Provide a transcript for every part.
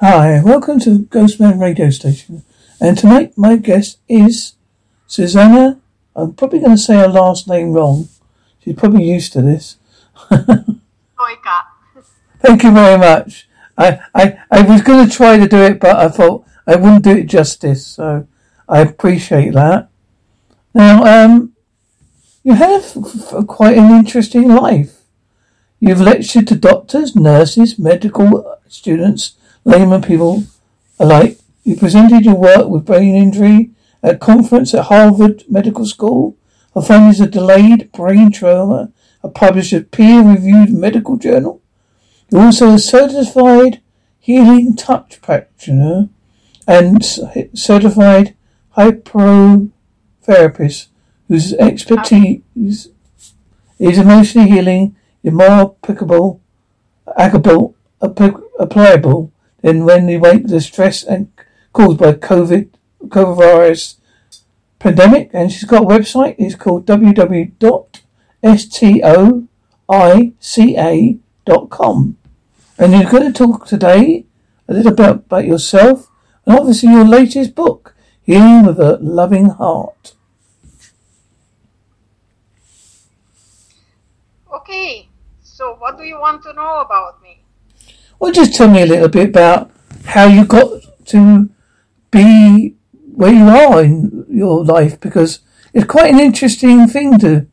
Hi, welcome to Ghostman Radio Station. And tonight my guest is Susanna. I'm probably going to say her last name wrong. She's probably used to this. Oika. Thank you very much. I, I, I was going to try to do it, but I thought I wouldn't do it justice, so I appreciate that. Now, um, you have quite an interesting life. You've lectured to doctors, nurses, medical students, layman people alike. You presented your work with brain injury at a conference at Harvard Medical School. Her findings of delayed brain trauma are published in peer-reviewed medical journal. You're also a certified healing touch practitioner and certified hypnotherapist whose expertise is emotionally healing, is more applicable, applicable, applicable than when you wake the stress and caused by COVID, COVID virus pandemic. And she's got a website. It's called www.stoica.com. And you're going to talk today a little bit about yourself and obviously your latest book, Healing with a Loving Heart. Okay, so what do you want to know about me? Well, just tell me a little bit about how you got to be where you are in your life because it's quite an interesting thing to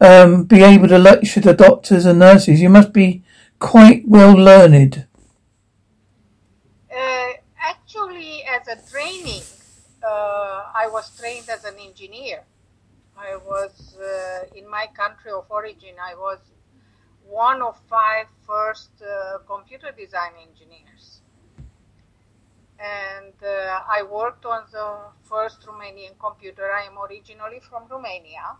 um, be able to lecture the doctors and nurses. You must be quite well learned. Uh, actually, as a training, uh, I was trained as an engineer. I was uh, in my country of origin. I was one of five first uh, computer design engineers, and uh, I worked on the first Romanian computer. I am originally from Romania,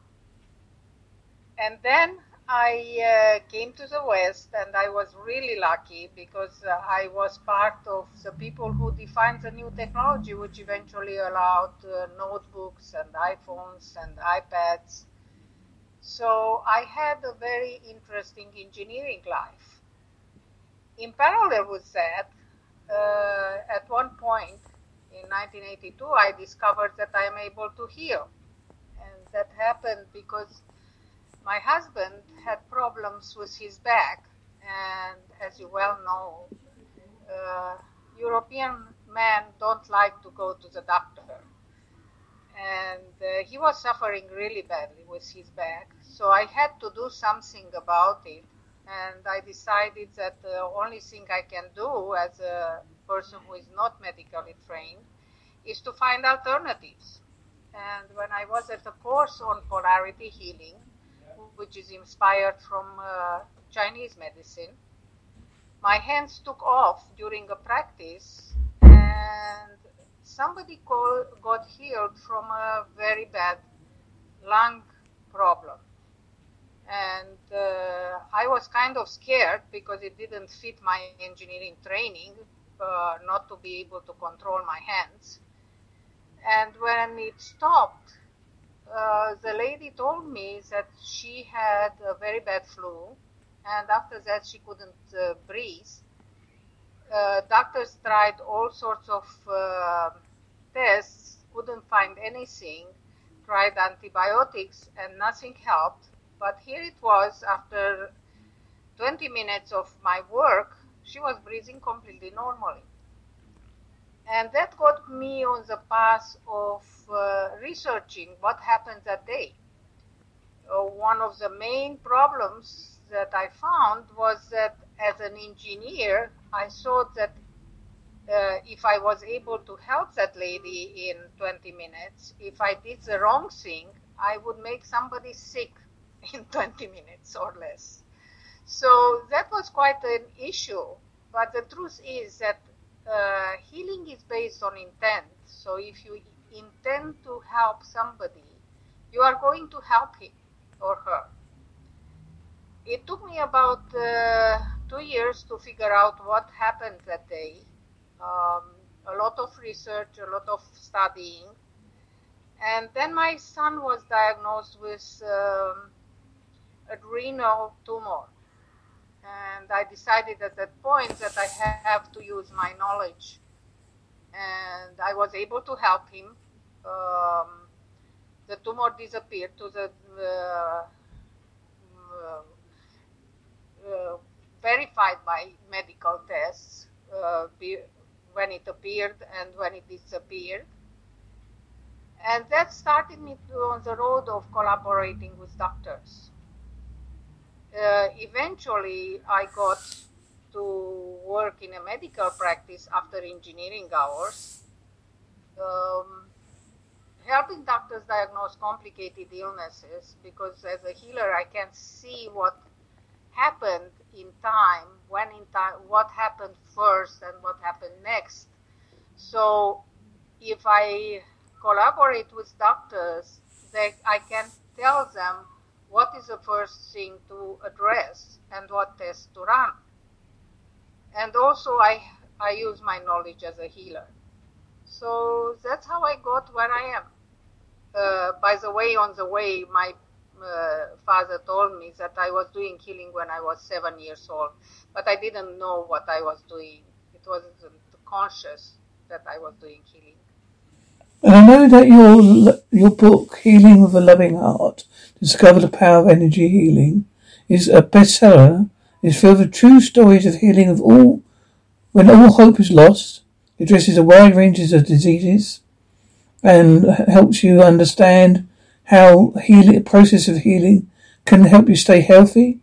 and then I uh, came to the West, and I was really lucky because uh, I was part of the people who defined the new technology, which eventually allowed uh, notebooks and iPhones and iPads. So I had a very interesting engineering life. In parallel with that, uh, at one point in 1982, I discovered that I am able to heal. And that happened because my husband had problems with his back, and as you well know, uh, European men don't like to go to the doctor. And uh, he was suffering really badly with his back, so I had to do something about it. And I decided that the only thing I can do as a person who is not medically trained is to find alternatives. And when I was at a course on polarity healing, which is inspired from uh, Chinese medicine. My hands took off during a practice, and somebody call, got healed from a very bad lung problem. And uh, I was kind of scared because it didn't fit my engineering training uh, not to be able to control my hands. And when it stopped, uh, the lady told me that she had a very bad flu, and after that she couldn't uh, breathe. Uh, doctors tried all sorts of uh, tests, couldn't find anything, tried antibiotics, and nothing helped. But here it was, after 20 minutes of my work, she was breathing completely normally. And that got me on the path of uh, researching what happened that day. Uh, one of the main problems that I found was that as an engineer, I thought that uh, if I was able to help that lady in 20 minutes, if I did the wrong thing, I would make somebody sick in 20 minutes or less. So that was quite an issue. But the truth is that uh, healing is based on intent. So if you intend to help somebody, you are going to help him or her. It took me about uh, two years to figure out what happened that day. Um, a lot of research, a lot of studying. And then my son was diagnosed with um, adrenal tumor. And I decided at that point that I have to use my knowledge. And I was able to help him. Um, the tumor disappeared to the uh, uh, uh verified by medical tests uh, when it appeared and when it disappeared. And that started me on the road of collaborating with doctors. Uh, eventually, I got to work in a medical practice after engineering hours, um, helping doctors diagnose complicated illnesses because as a healer, I can see what happened in time, when in time, what happened first and what happened next. So if I collaborate with doctors, they, I can tell them what is the first thing to address and what test to run. And also I, I use my knowledge as a healer. So that's how I got where I am. Uh, by the way, on the way, my uh, father told me that I was doing healing when I was seven years old, but I didn't know what I was doing. It wasn't conscious that I was doing healing. And I know that your your book, Healing with a Loving Heart, Discover the Power of Energy Healing, is a bestseller. It's filled with true stories of healing of all when all hope is lost. It addresses a wide range of diseases and helps you understand how healing, process of healing can help you stay healthy.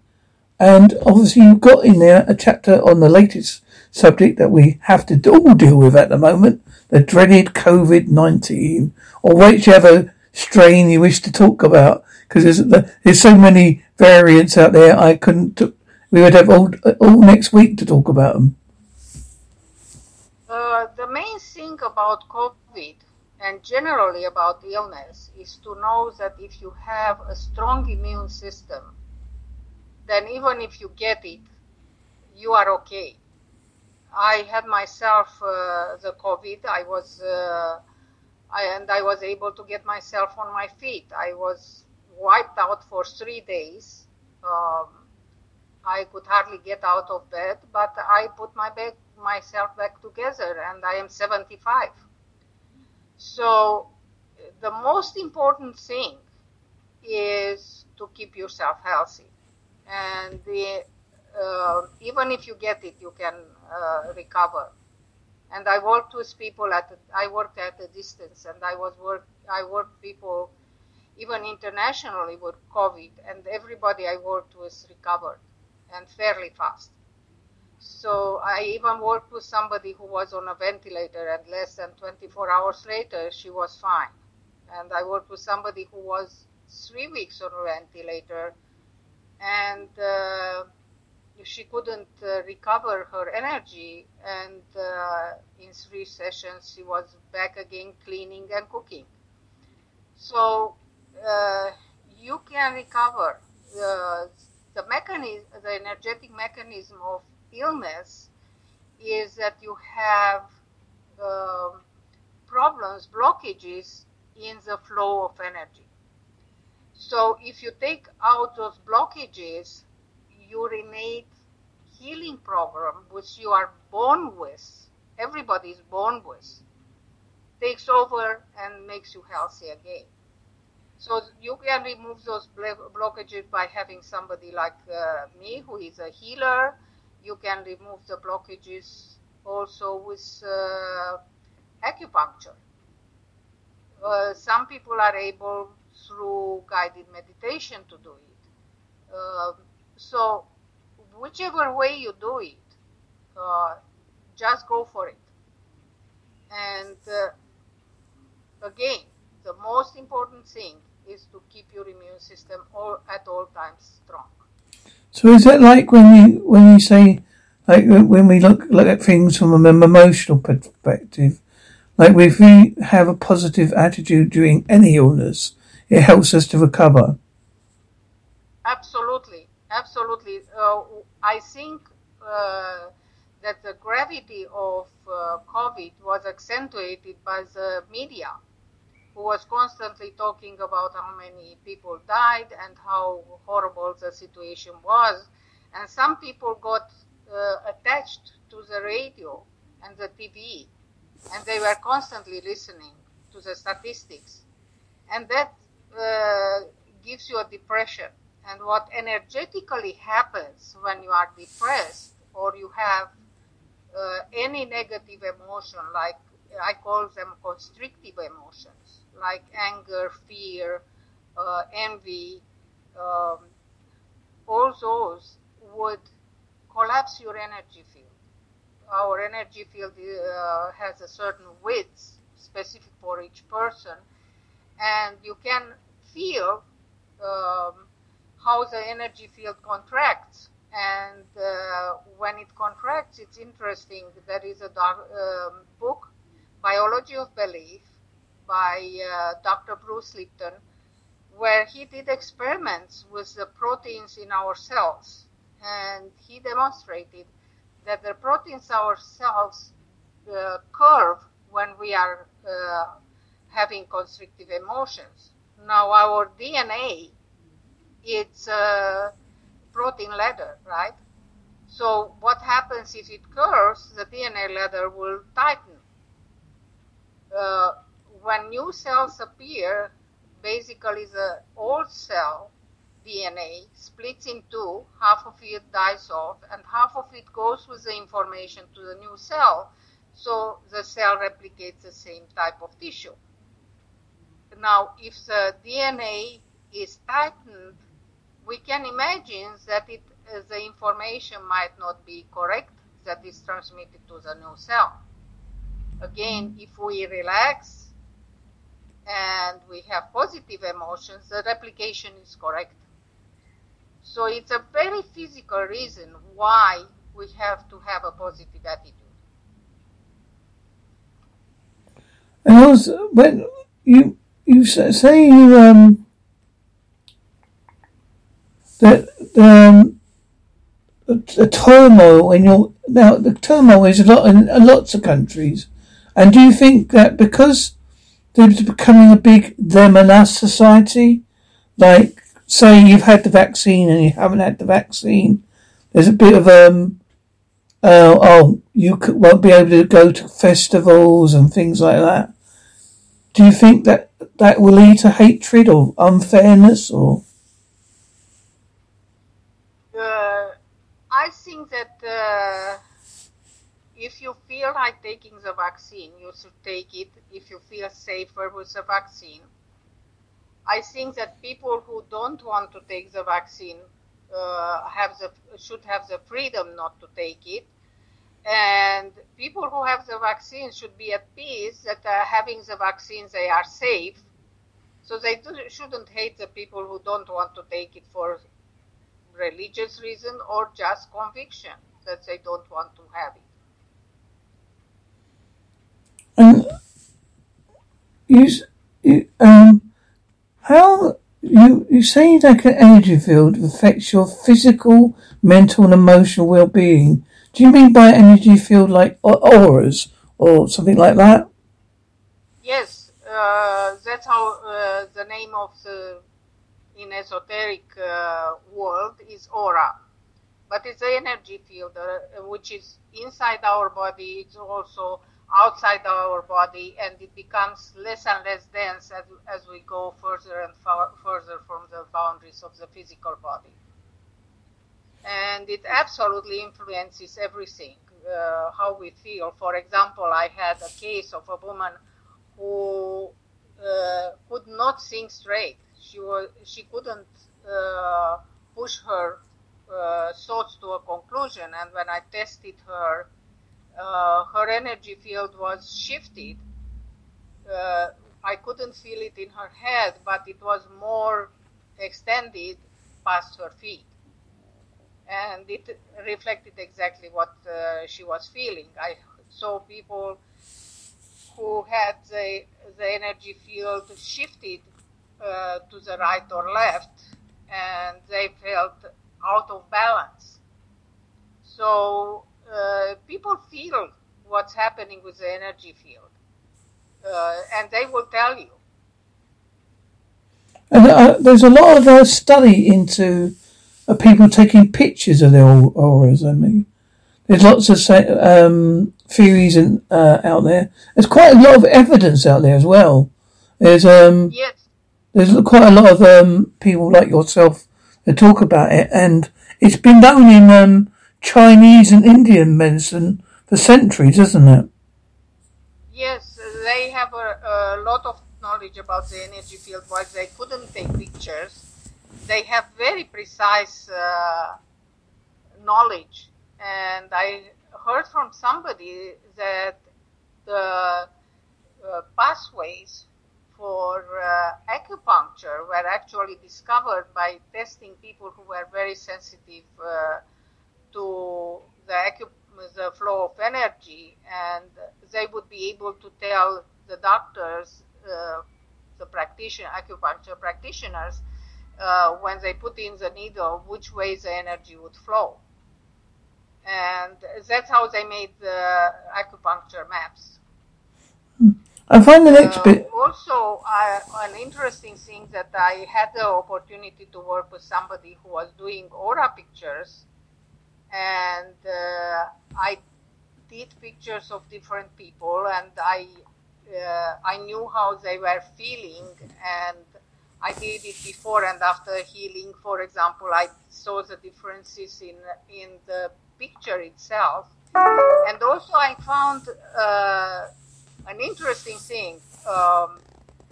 And obviously you've got in there a chapter on the latest subject that we have to all deal with at the moment, the dreaded COVID-19, or whichever strain you wish to talk about, because there's, there's so many variants out there, I couldn't, we would have all, all next week to talk about them. Uh, the main thing about COVID and generally about illness is to know that if you have a strong immune system, then even if you get it, you are okay. I had myself uh, the COVID. I was, uh, I, and I was able to get myself on my feet. I was wiped out for three days. Um, I could hardly get out of bed, but I put my back, myself back together, and I am 75. So the most important thing is to keep yourself healthy. And the, uh, even if you get it, you can uh, recover. And I worked with people at I worked at a distance, and I was work I worked people even internationally with COVID, and everybody I worked with recovered and fairly fast. So I even worked with somebody who was on a ventilator, and less than 24 hours later, she was fine. And I worked with somebody who was three weeks on a ventilator, and uh, she couldn't uh, recover her energy. And uh, in three sessions, she was back again cleaning and cooking. So uh, you can recover. Uh, the mechanism, the energetic mechanism of illness is that you have um, problems, blockages in the flow of energy. So if you take out those blockages, urinate healing program, which you are born with, everybody is born with, takes over and makes you healthy again. So you can remove those blockages by having somebody like uh, me, who is a healer, you can remove the blockages also with uh, acupuncture. Uh, some people are able through guided meditation to do it. Uh, so, whichever way you do it, uh, just go for it. And uh, again, the most important thing is to keep your immune system all, at all times strong. So is that like when you when you say like when we look look at things from an emotional perspective, like if we have a positive attitude during any illness, it helps us to recover. Absolutely, absolutely. Uh, I think uh, that the gravity of uh, COVID was accentuated by the media who was constantly talking about how many people died and how horrible the situation was. And some people got uh, attached to the radio and the TV, and they were constantly listening to the statistics. And that uh, gives you a depression. And what energetically happens when you are depressed or you have uh, any negative emotion, like I call them constrictive emotions, like anger, fear, uh, envy, um, all those would collapse your energy field. Our energy field uh, has a certain width specific for each person, and you can feel um, how the energy field contracts. And uh, when it contracts, it's interesting. There is a um, book, Biology of Belief, by uh, Dr. Bruce Lipton, where he did experiments with the proteins in our cells. And he demonstrated that the proteins ourselves uh, curve when we are uh, having constrictive emotions. Now, our DNA, it's a protein ladder, right? So, what happens if it curves? The DNA ladder will tighten. Uh, when new cells appear, basically the old cell DNA splits in two, half of it dies off, and half of it goes with the information to the new cell, so the cell replicates the same type of tissue. Now, if the DNA is tightened, we can imagine that it, uh, the information might not be correct that is transmitted to the new cell. Again, if we relax and we have positive emotions, the replication is correct. So it's a very physical reason why we have to have a positive attitude. And also, when you you say you um that um the turmoil in your now the turmoil is a lot in lots of countries, and do you think that because there's becoming a big them and us society. Like, say you've had the vaccine and you haven't had the vaccine. There's a bit of um, uh, oh, you won't be able to go to festivals and things like that. Do you think that that will lead to hatred or unfairness or? Uh, I think that. Uh you feel like taking the vaccine, you should take it if you feel safer with the vaccine. I think that people who don't want to take the vaccine uh, have the should have the freedom not to take it, and people who have the vaccine should be at peace that uh, having the vaccine they are safe. So they do, shouldn't hate the people who don't want to take it for religious reason or just conviction that they don't want to have it. And you, you um, how you you say that an energy field affects your physical, mental, and emotional well-being. Do you mean by energy field like auras or something like that? Yes, uh, that's how uh, the name of the in esoteric uh, world is aura, but it's the energy field uh, which is inside our body. It's also outside our body and it becomes less and less dense as, as we go further and far, further from the boundaries of the physical body. And it absolutely influences everything, uh, how we feel. For example, I had a case of a woman who uh, could not think straight. She was, she couldn't uh, push her uh, thoughts to a conclusion. And when I tested her, uh, her energy field was shifted. Uh, I couldn't feel it in her head, but it was more extended past her feet. And it reflected exactly what uh, she was feeling. I saw people who had the, the energy field shifted uh, to the right or left, and they felt out of balance. So uh, people feel what's happening with the energy field, uh, and they will tell you. And uh, there's a lot of uh, study into of people taking pictures of their auras. I mean, there's lots of um, theories and uh, out there. There's quite a lot of evidence out there as well. There's um, yes. there's quite a lot of um, people like yourself that talk about it, and it's been known in um, Chinese and Indian medicine for centuries, isn't it? Yes, they have a, a lot of knowledge about the energy field, while they couldn't take pictures. They have very precise uh, knowledge, and I heard from somebody that the uh, pathways for uh, acupuncture were actually discovered by testing people who were very sensitive uh, to the, the flow of energy, and they would be able to tell the doctors, uh, the practitioner, acupuncture practitioners, uh, when they put in the needle, which way the energy would flow. And that's how they made the acupuncture maps. I find the next Uh, bit. also, uh, an interesting thing that I had the opportunity to work with somebody who was doing aura pictures, and uh, I did pictures of different people, and I uh, I knew how they were feeling, and I did it before and after healing. For example, I saw the differences in in the picture itself, and also I found. Uh, an interesting thing. Um,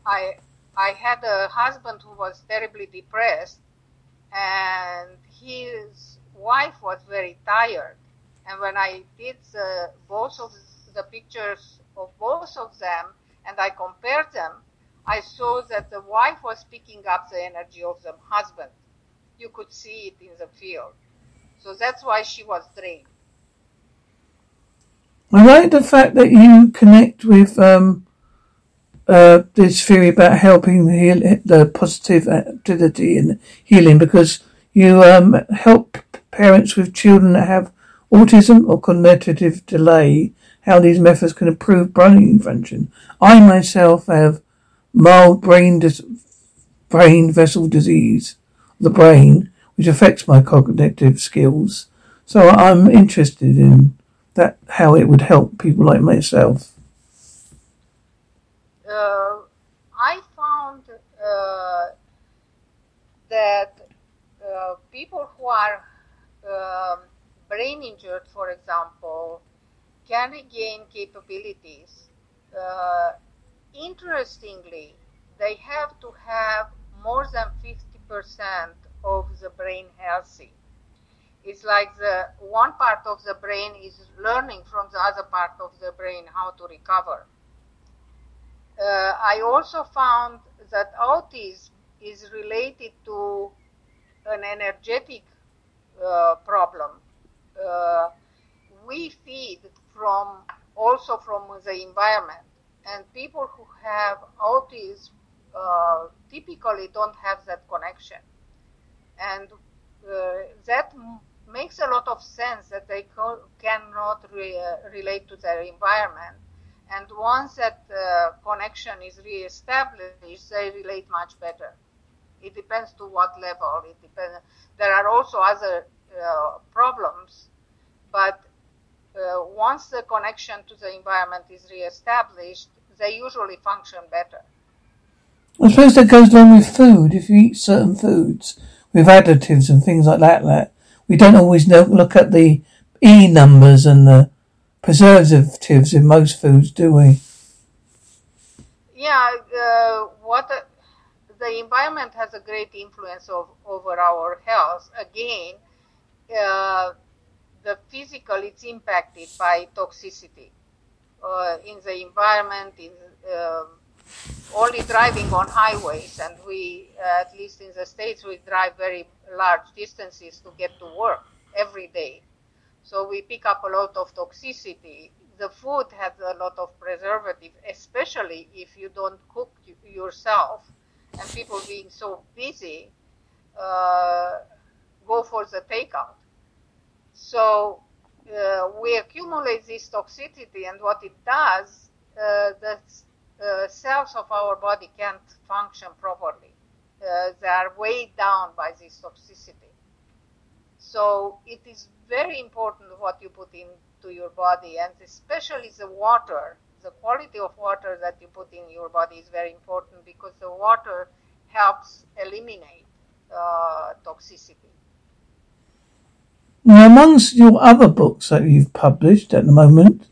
I I had a husband who was terribly depressed, and his wife was very tired. And when I did the, both of the pictures of both of them, and I compared them, I saw that the wife was picking up the energy of the husband. You could see it in the field. So that's why she was drained. I like the fact that you connect with um, uh, this theory about helping the, heal, the positive activity and healing because you um, help parents with children that have autism or cognitive delay, how these methods can improve brain function. I myself have mild brain dis- brain vessel disease, the brain, which affects my cognitive skills. So I'm interested in that how it would help people like myself. Uh, I found uh, that uh, people who are um, brain injured, for example, can regain capabilities. Uh, interestingly, they have to have more than 50% of the brain healthy it's like the one part of the brain is learning from the other part of the brain how to recover. Uh, I also found that autism is related to an energetic uh, problem. Uh, we feed from also from the environment, and people who have autism uh, typically don't have that connection, and uh, that makes a lot of sense that they co- cannot re- relate to their environment. And once that uh, connection is reestablished, they relate much better. It depends to what level. It depends. There are also other uh, problems, but uh, once the connection to the environment is reestablished, they usually function better. I suppose that goes along with food. If you eat certain foods with additives and things like that, that we don't always know, look at the E numbers and the preservatives in most foods, do we? Yeah, uh, what the environment has a great influence of, over our health. Again, uh, the physical it's impacted by toxicity uh, in the environment, in uh, only driving on highways, and we, at least in the states, we drive very large distances to get to work every day. So we pick up a lot of toxicity. The food has a lot of preservative, especially if you don't cook yourself. And people being so busy, uh, go for the takeout. So uh, we accumulate this toxicity, and what it does, uh, the uh, cells of our body can't function properly. Uh, they are weighed down by this toxicity. So it is very important what you put into your body, and especially the water. The quality of water that you put in your body is very important because the water helps eliminate uh, toxicity. Now, amongst your other books that you've published at the moment,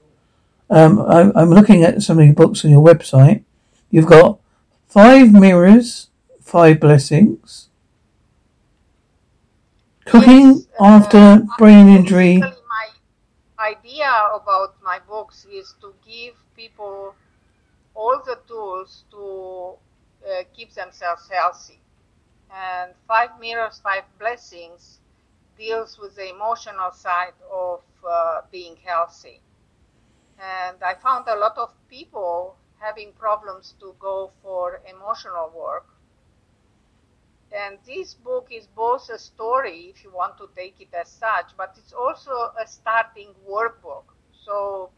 um, I, I'm looking at some of your books on your website. You've got Five Mirrors, Five Blessings, Cooking Yes, uh, After Brain Injury. My idea about my books is to give people all the tools to uh, keep themselves healthy. And Five Mirrors, Five Blessings deals with the emotional side of uh, being healthy. And I found a lot of people having problems to go for emotional work. And this book is both a story, if you want to take it as such, but it's also a starting workbook. So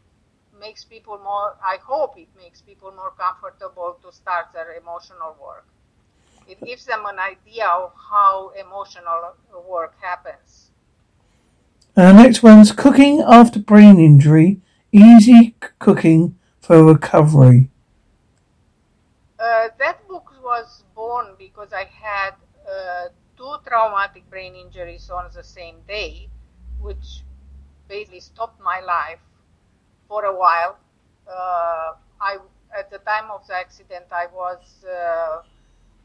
makes people more, I hope it makes people more comfortable to start their emotional work. It gives them an idea of how emotional work happens. Uh, next one's Cooking After Brain Injury, Easy Cooking for Recovery. Uh, that book was born because I had uh, two traumatic brain injuries on the same day, which basically stopped my life for a while. Uh, I at the time of the accident, I was uh,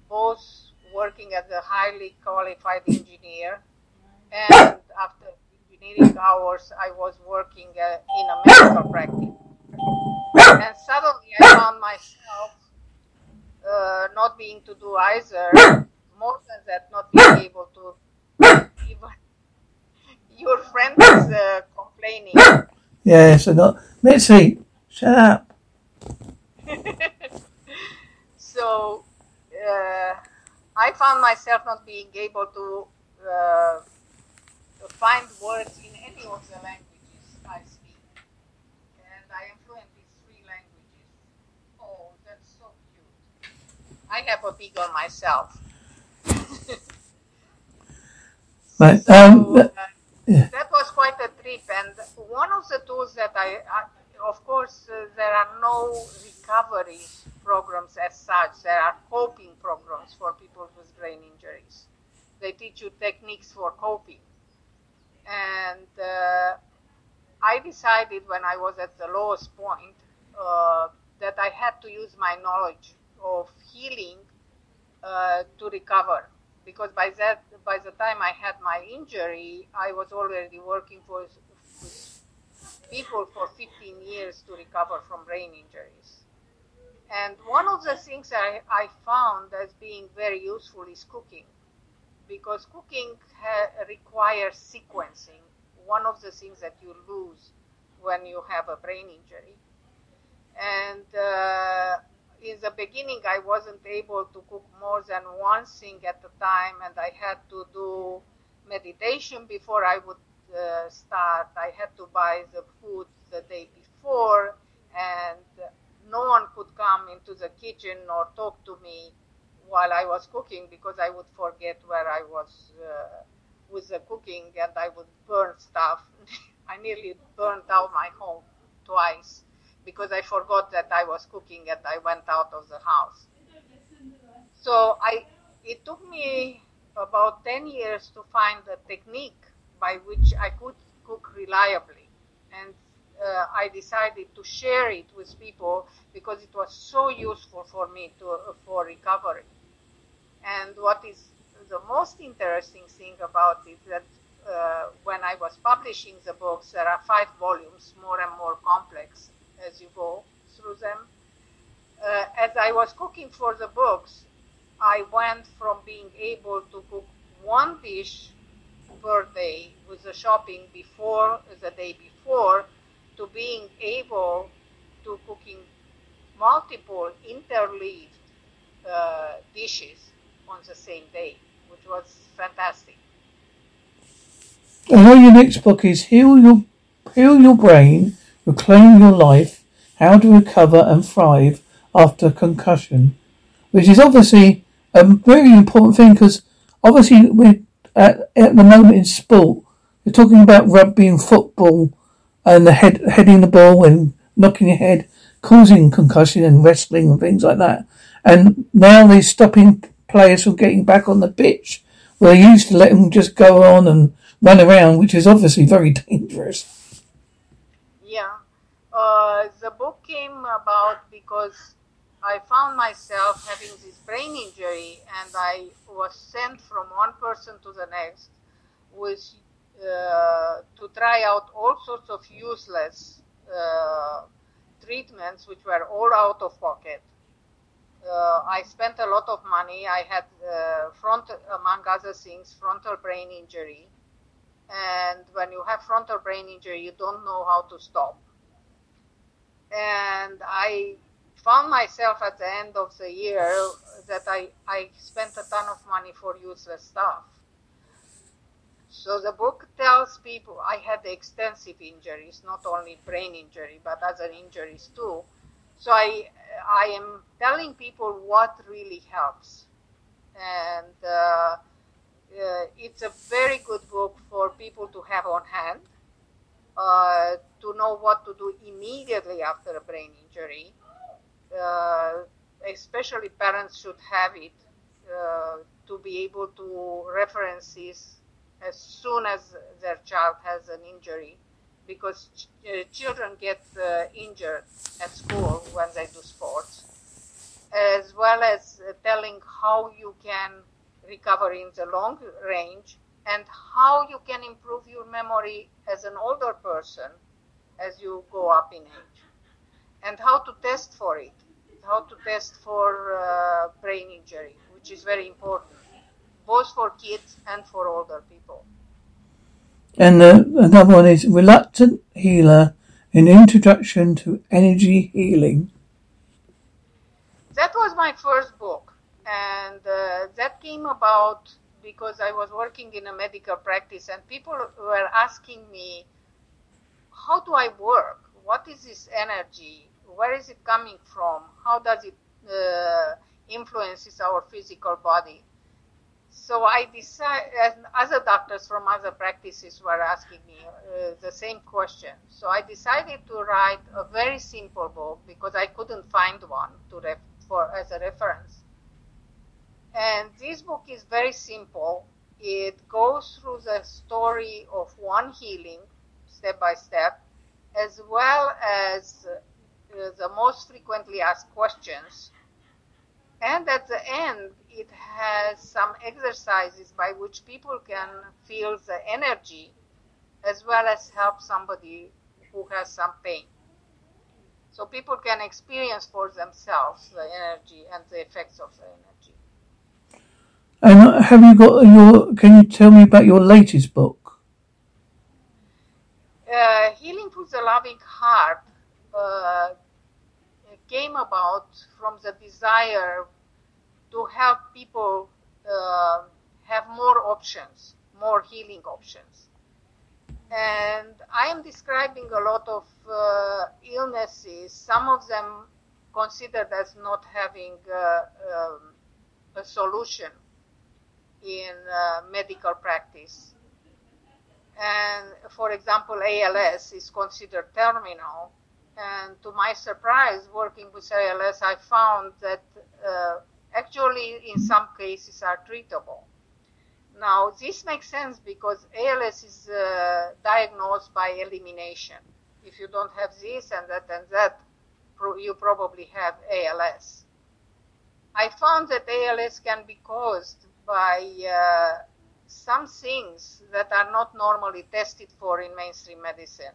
both working as a highly qualified engineer, and after engineering hours, I was working uh, in a medical practice. And suddenly, I found myself uh, not being to do either. More than that, not being able to even. Your friend is uh, complaining. Yes, I got Mitzi. Shut up. so uh, I found myself not being able to uh, find words in any of the languages I speak. And I am fluent in three languages. Oh, that's so cute. I have a big one myself. Right. So, Um, uh, yeah. that was quite a trip. And one of the tools that I, I of course, uh, there are no recovery programs as such. There are coping programs for people with brain injuries. They teach you techniques for coping. And uh, I decided when I was at the lowest point uh, that I had to use my knowledge of healing uh, to recover because by that by the time I had my injury, I was already working for people for 15 years to recover from brain injuries. And one of the things I, I found as being very useful is cooking, because cooking ha- requires sequencing. One of the things that you lose when you have a brain injury. And uh, in the beginning, I wasn't able to cook more than one thing at a time, and I had to do meditation before I would uh, start. I had to buy the food the day before, and no one could come into the kitchen or talk to me while I was cooking because I would forget where I was uh, with the cooking and I would burn stuff. I nearly burned out my home twice because I forgot that I was cooking and I went out of the house. So I, it took me about 10 years to find a technique by which I could cook reliably. And uh, I decided to share it with people because it was so useful for me to, uh, for recovery. And what is the most interesting thing about it that uh, when I was publishing the books, there are five volumes, more and more complex as you go through them. Uh, as I was cooking for the books, I went from being able to cook one dish per day with the shopping before the day before to being able to cooking multiple interleaved uh, dishes on the same day, which was fantastic. I know your next book is Heal Your Heal Your Brain, Reclaim Your Life, How to Recover and Thrive After Concussion, which is obviously a very important thing because obviously we at, at the moment in sport You're talking about rugby and football and the head heading the ball and knocking your head, causing concussion and wrestling and things like that. And now they're stopping players from getting back on the pitch. They used to let them just go on and run around, which is obviously very dangerous. Uh, the book came about because I found myself having this brain injury and I was sent from one person to the next with uh, to try out all sorts of useless uh, treatments which were all out of pocket. Uh, I spent a lot of money. I had uh, front, among other things, frontal brain injury. And when you have frontal brain injury, you don't know how to stop. And I found myself at the end of the year that I, I spent a ton of money for useless stuff. So the book tells people I had extensive injuries, not only brain injury, but other injuries too. So I, I am telling people what really helps. And uh, uh, it's a very good book for people to have on hand, uh, to know what to do immediately after a brain injury. Uh, especially parents should have it uh, to be able to reference this as soon as their child has an injury because ch- uh, children get uh, injured at school when they do sports, as well as telling how you can recover in the long range and how you can improve your memory as an older person as you go up in age, and how to test for it, how to test for uh, brain injury, which is very important both for kids and for older people. And uh, another one is Reluctant Healer, an introduction to energy healing. That was my first book, and uh, that came about because I was working in a medical practice, and people were asking me, How do I work? What is this energy? Where is it coming from? How does it uh, influences our physical body? so I decided, and other doctors from other practices were asking me uh, the same question. So I decided to write a very simple book because I couldn't find one to ref- for as a reference. And this book is very simple. It goes through the story of one healing, step by step, as well as uh, the most frequently asked questions and at the end, it has some exercises by which people can feel the energy as well as help somebody who has some pain. So people can experience for themselves the energy and the effects of the energy. And have you got your? Can you tell me about your latest book? Uh, Healing through the Loving Heart uh, came about from the desire to help people uh, have more options, more healing options. And I am describing a lot of uh, illnesses, some of them considered as not having uh, um, a solution in uh, medical practice. And for example, ALS is considered terminal and to my surprise, working with ALS, I found that uh, actually in some cases are treatable. Now, this makes sense because ALS is uh, diagnosed by elimination. If you don't have this and that and that, you probably have ALS. I found that ALS can be caused by uh, some things that are not normally tested for in mainstream medicine.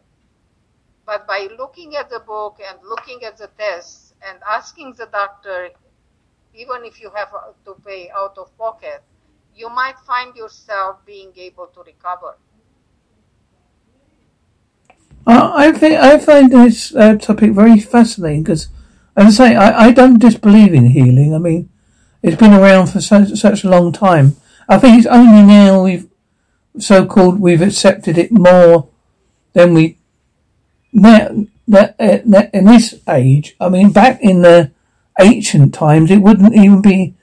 But by looking at the book and looking at the tests and asking the doctor, even if you have to pay out of pocket, you might find yourself being able to recover. Uh, I think I find this uh, topic very fascinating because, as I say, I, I don't disbelieve in healing. I mean, it's been around for such, such a long time. I think it's only now we've so-called we've accepted it more than we now that, uh, in this age, I mean, back in the ancient times, it wouldn't even be,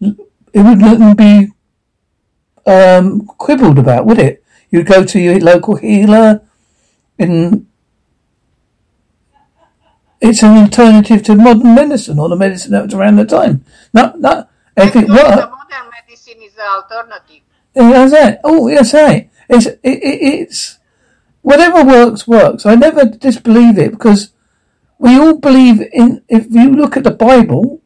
it wouldn't be um, quibbled about, would it? You'd go to your local healer, and it's an alternative to modern medicine or the medicine that was around the time. Not, not, if it the modern medicine is the alternative. that's it. Oh, yes, right. It's, it, it, it's, whatever works, works. I never disbelieve it because we all believe in, if you look at the Bible,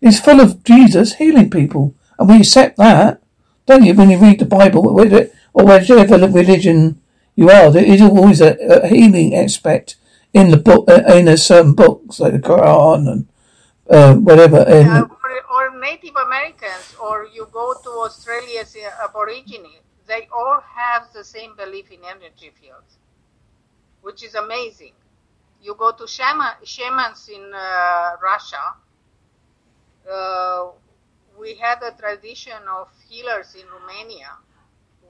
it's full of Jesus healing people. And we accept that, don't you, when you read the Bible, or whichever religion you are, there is always a, a healing aspect in the book, uh, in a certain books, like the Quran and uh, whatever. And, or, or Native Americans, or you go to Australia's uh, Aborigine, they all have the same belief in energy fields, which is amazing. You go to shaman, shamans in uh, Russia. Uh, we had a tradition of healers in Romania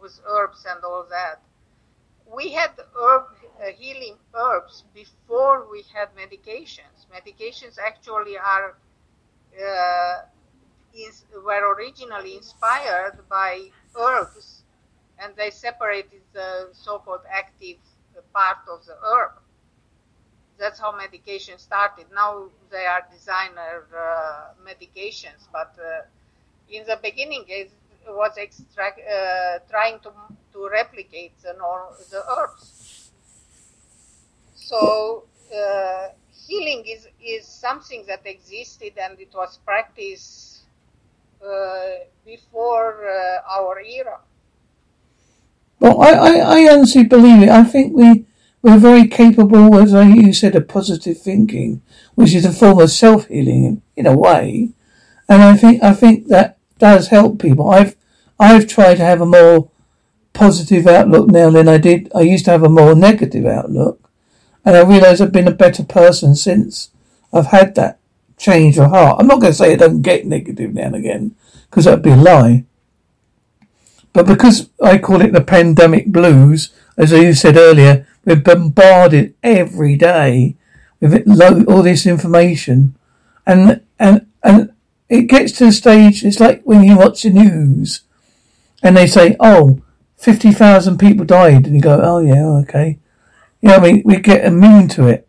with herbs and all that. We had herb healing herbs before we had medications. Medications actually are uh, is, were originally inspired by herbs, and they separated the so-called active part of the herb. That's how medication started. Now they are designer uh, medications, but uh, in the beginning it was extract, uh, trying to to replicate the the herbs. So uh, healing is is something that existed and it was practiced uh, before uh, our era. Well, I, I, I honestly believe it. I think we, we're very capable, as I, you said, of positive thinking, which is a form of self-healing in a way. And I think, I think that does help people. I've, I've tried to have a more positive outlook now than I did. I used to have a more negative outlook. And I realise I've been a better person since I've had that change of heart. I'm not going to say I don't get negative now and again, because that'd be a lie. But because I call it the pandemic blues, as you said earlier, we're bombarded every day with all this information, and and and it gets to the stage. It's like when you watch the news, and they say, "Oh, 50,000 people died," and you go, "Oh yeah, okay." You know, mean, we get immune to it.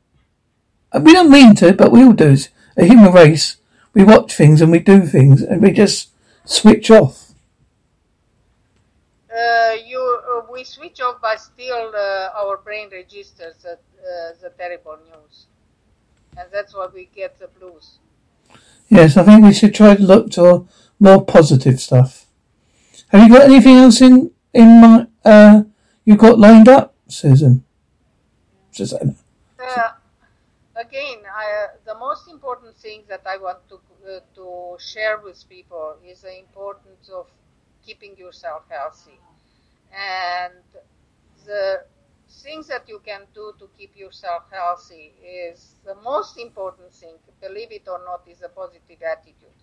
We don't mean to, but we all do. It's a human race. We watch things and we do things, and we just switch off. Uh, you, uh, we switch off, but still uh, our brain registers the, uh, the terrible news, and that's why we get the blues. Yes, I think we should try to look to more positive stuff. Have you got anything else in in my uh you got lined up, Susan? Susanna. Uh, again, I, uh, the most important thing that I want to uh, to share with people is the importance of keeping yourself healthy, and the things that you can do to keep yourself healthy is the most important thing. Believe it or not, is a positive attitude,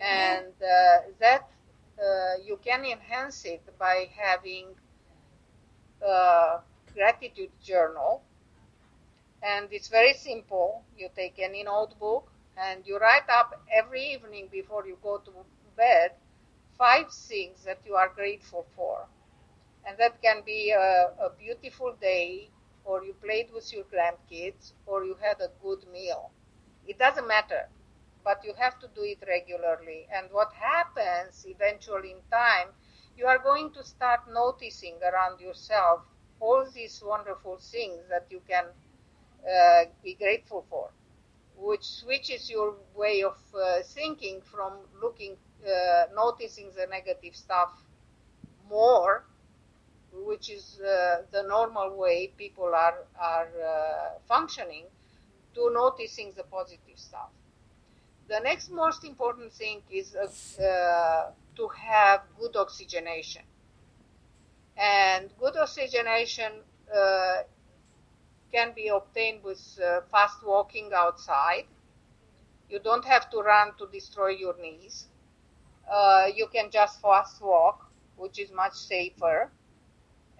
and uh, that uh, you can enhance it by having a gratitude journal and it's very simple. You take any notebook and you write up every evening before you go to bed five things that you are grateful for. And that can be a, a beautiful day, or you played with your grandkids, or you had a good meal. It doesn't matter, but you have to do it regularly. And what happens eventually in time, you are going to start noticing around yourself all these wonderful things that you can uh, be grateful for, which switches your way of uh, thinking from looking, uh, noticing the negative stuff more, which is uh, the normal way people are are uh, functioning, to noticing the positive stuff. The next most important thing is uh, to have good oxygenation, and good oxygenation uh, can be obtained with uh, fast walking outside. You don't have to run to destroy your knees. Uh, you can just fast walk, which is much safer.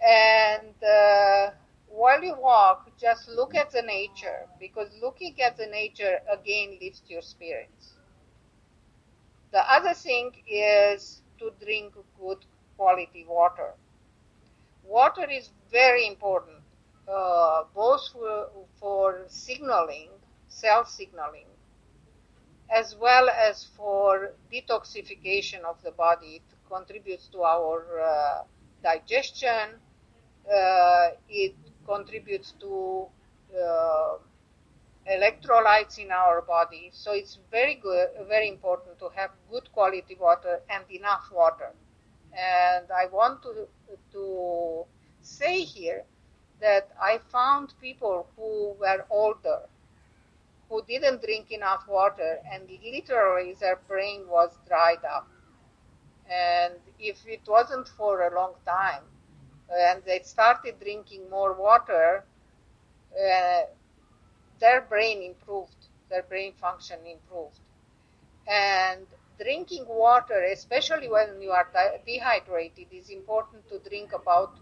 And uh, while you walk, just look at the nature because looking at the nature again lifts your spirits. The other thing is to drink good quality water. Water is very important, uh, both for, for signaling, cell signaling, as well as for detoxification of the body. It contributes to our uh, digestion. Uh, it contributes to uh, electrolytes in our body. So it's very good, very important to have good quality water and enough water. And I want to to say here that I found people who were older who didn't drink enough water and literally their brain was dried up. And if it wasn't for a long time and they started drinking more water, uh, their brain improved, their brain function improved. And drinking water, especially when you are dehydrated, is important to drink about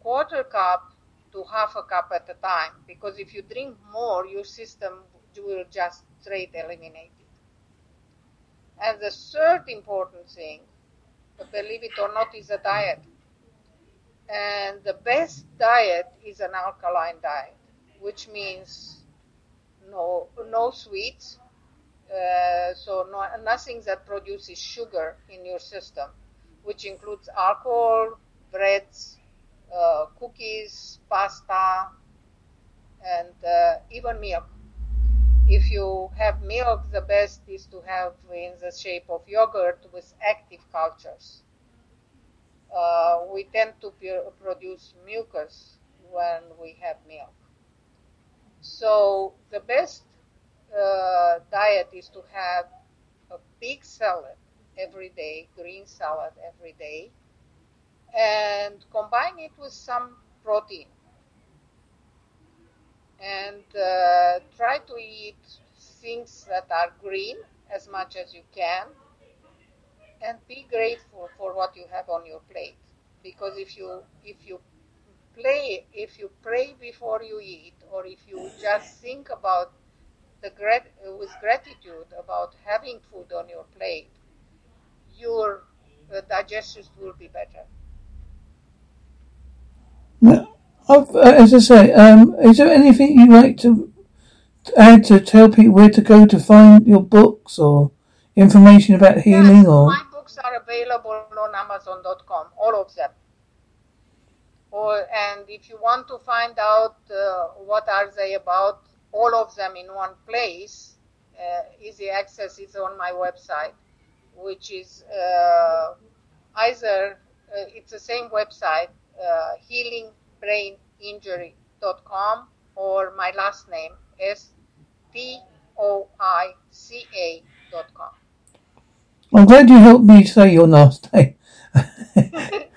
quarter cup to half a cup at a time because if you drink more, your system will just straight eliminate it. And the third important thing, believe it or not, is a diet. And the best diet is an alkaline diet, which means no no sweets, uh, so no, nothing that produces sugar in your system, which includes alcohol, breads, uh, cookies, pasta, and uh, even milk. If you have milk, the best is to have in the shape of yogurt with active cultures. Uh, we tend to produce mucus when we have milk. So the best uh, diet is to have a big salad every day, green salad every day, and combine it with some protein. And uh, try to eat things that are green as much as you can, and be grateful for what you have on your plate. Because if you if you play if you pray before you eat or if you just think about the grat- with gratitude about having food on your plate your uh, digestion will be better uh, as I say, um, is there anything you'd like to add to tell people where to go to find your books or information about healing? Yes, or my books are available on Amazon.com, all of them or and if you want to find out uh, what are they about all of them in one place uh, easy access is on my website which is uh, either uh, it's the same website uh, healingbraininjury.com or my last name s t o i c a dot com. I'm glad you helped me say your last name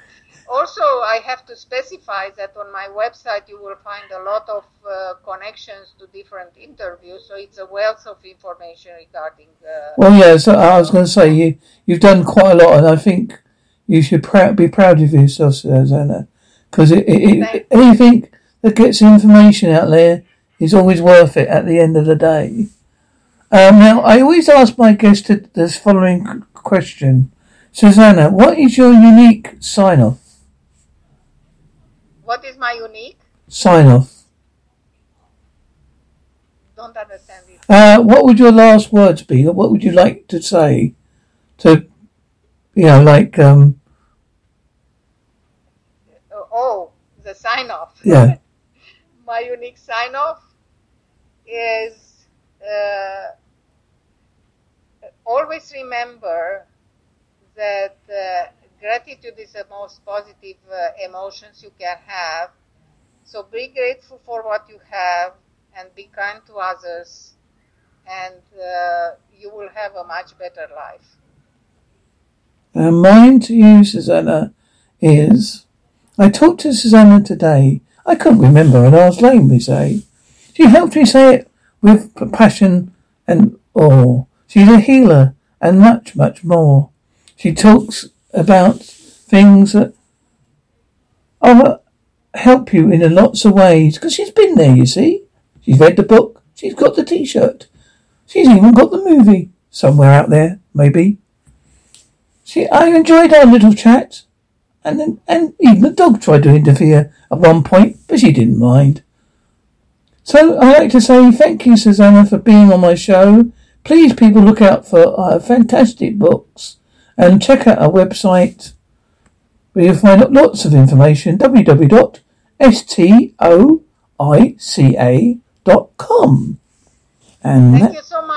also, I have to specify that on my website you will find a lot of uh, connections to different interviews, so it's a wealth of information regarding. Uh, well, yeah, so I was going to say you you've done quite a lot, and I think you should pr- be proud of yourself, Susanna, because it, it, it, anything that gets information out there is always worth it at the end of the day. Um, now, I always ask my guests this following question. Susanna, what is your unique sign off? What is my unique? Sign off. Don't understand it. Uh, what would your last words be? What would you like to say to, you know, like, um, oh, the sign off. Yeah. my unique sign off is uh, always remember that uh, gratitude is the most positive uh, emotions you can have. So be grateful for what you have and be kind to others, and uh, you will have a much better life. And mine to you, Susanna, is I talked to Susanna today. I couldn't remember, and I was lame, we say. She helped me say it with passion and awe. She's a healer and much, much more. She talks about things that oh, help you in lots of ways. Because she's been there, you see. She's read the book. She's got the T-shirt. She's even got the movie somewhere out there, maybe. See, I enjoyed our little chat, And then, and even the dog tried to interfere at one point, but she didn't mind. So I'd like to say thank you, Susanna, for being on my show. Please, people, look out for uh, fantastic books and check out our website where you'll find lots of information www.stoica.com. And Thank you so much.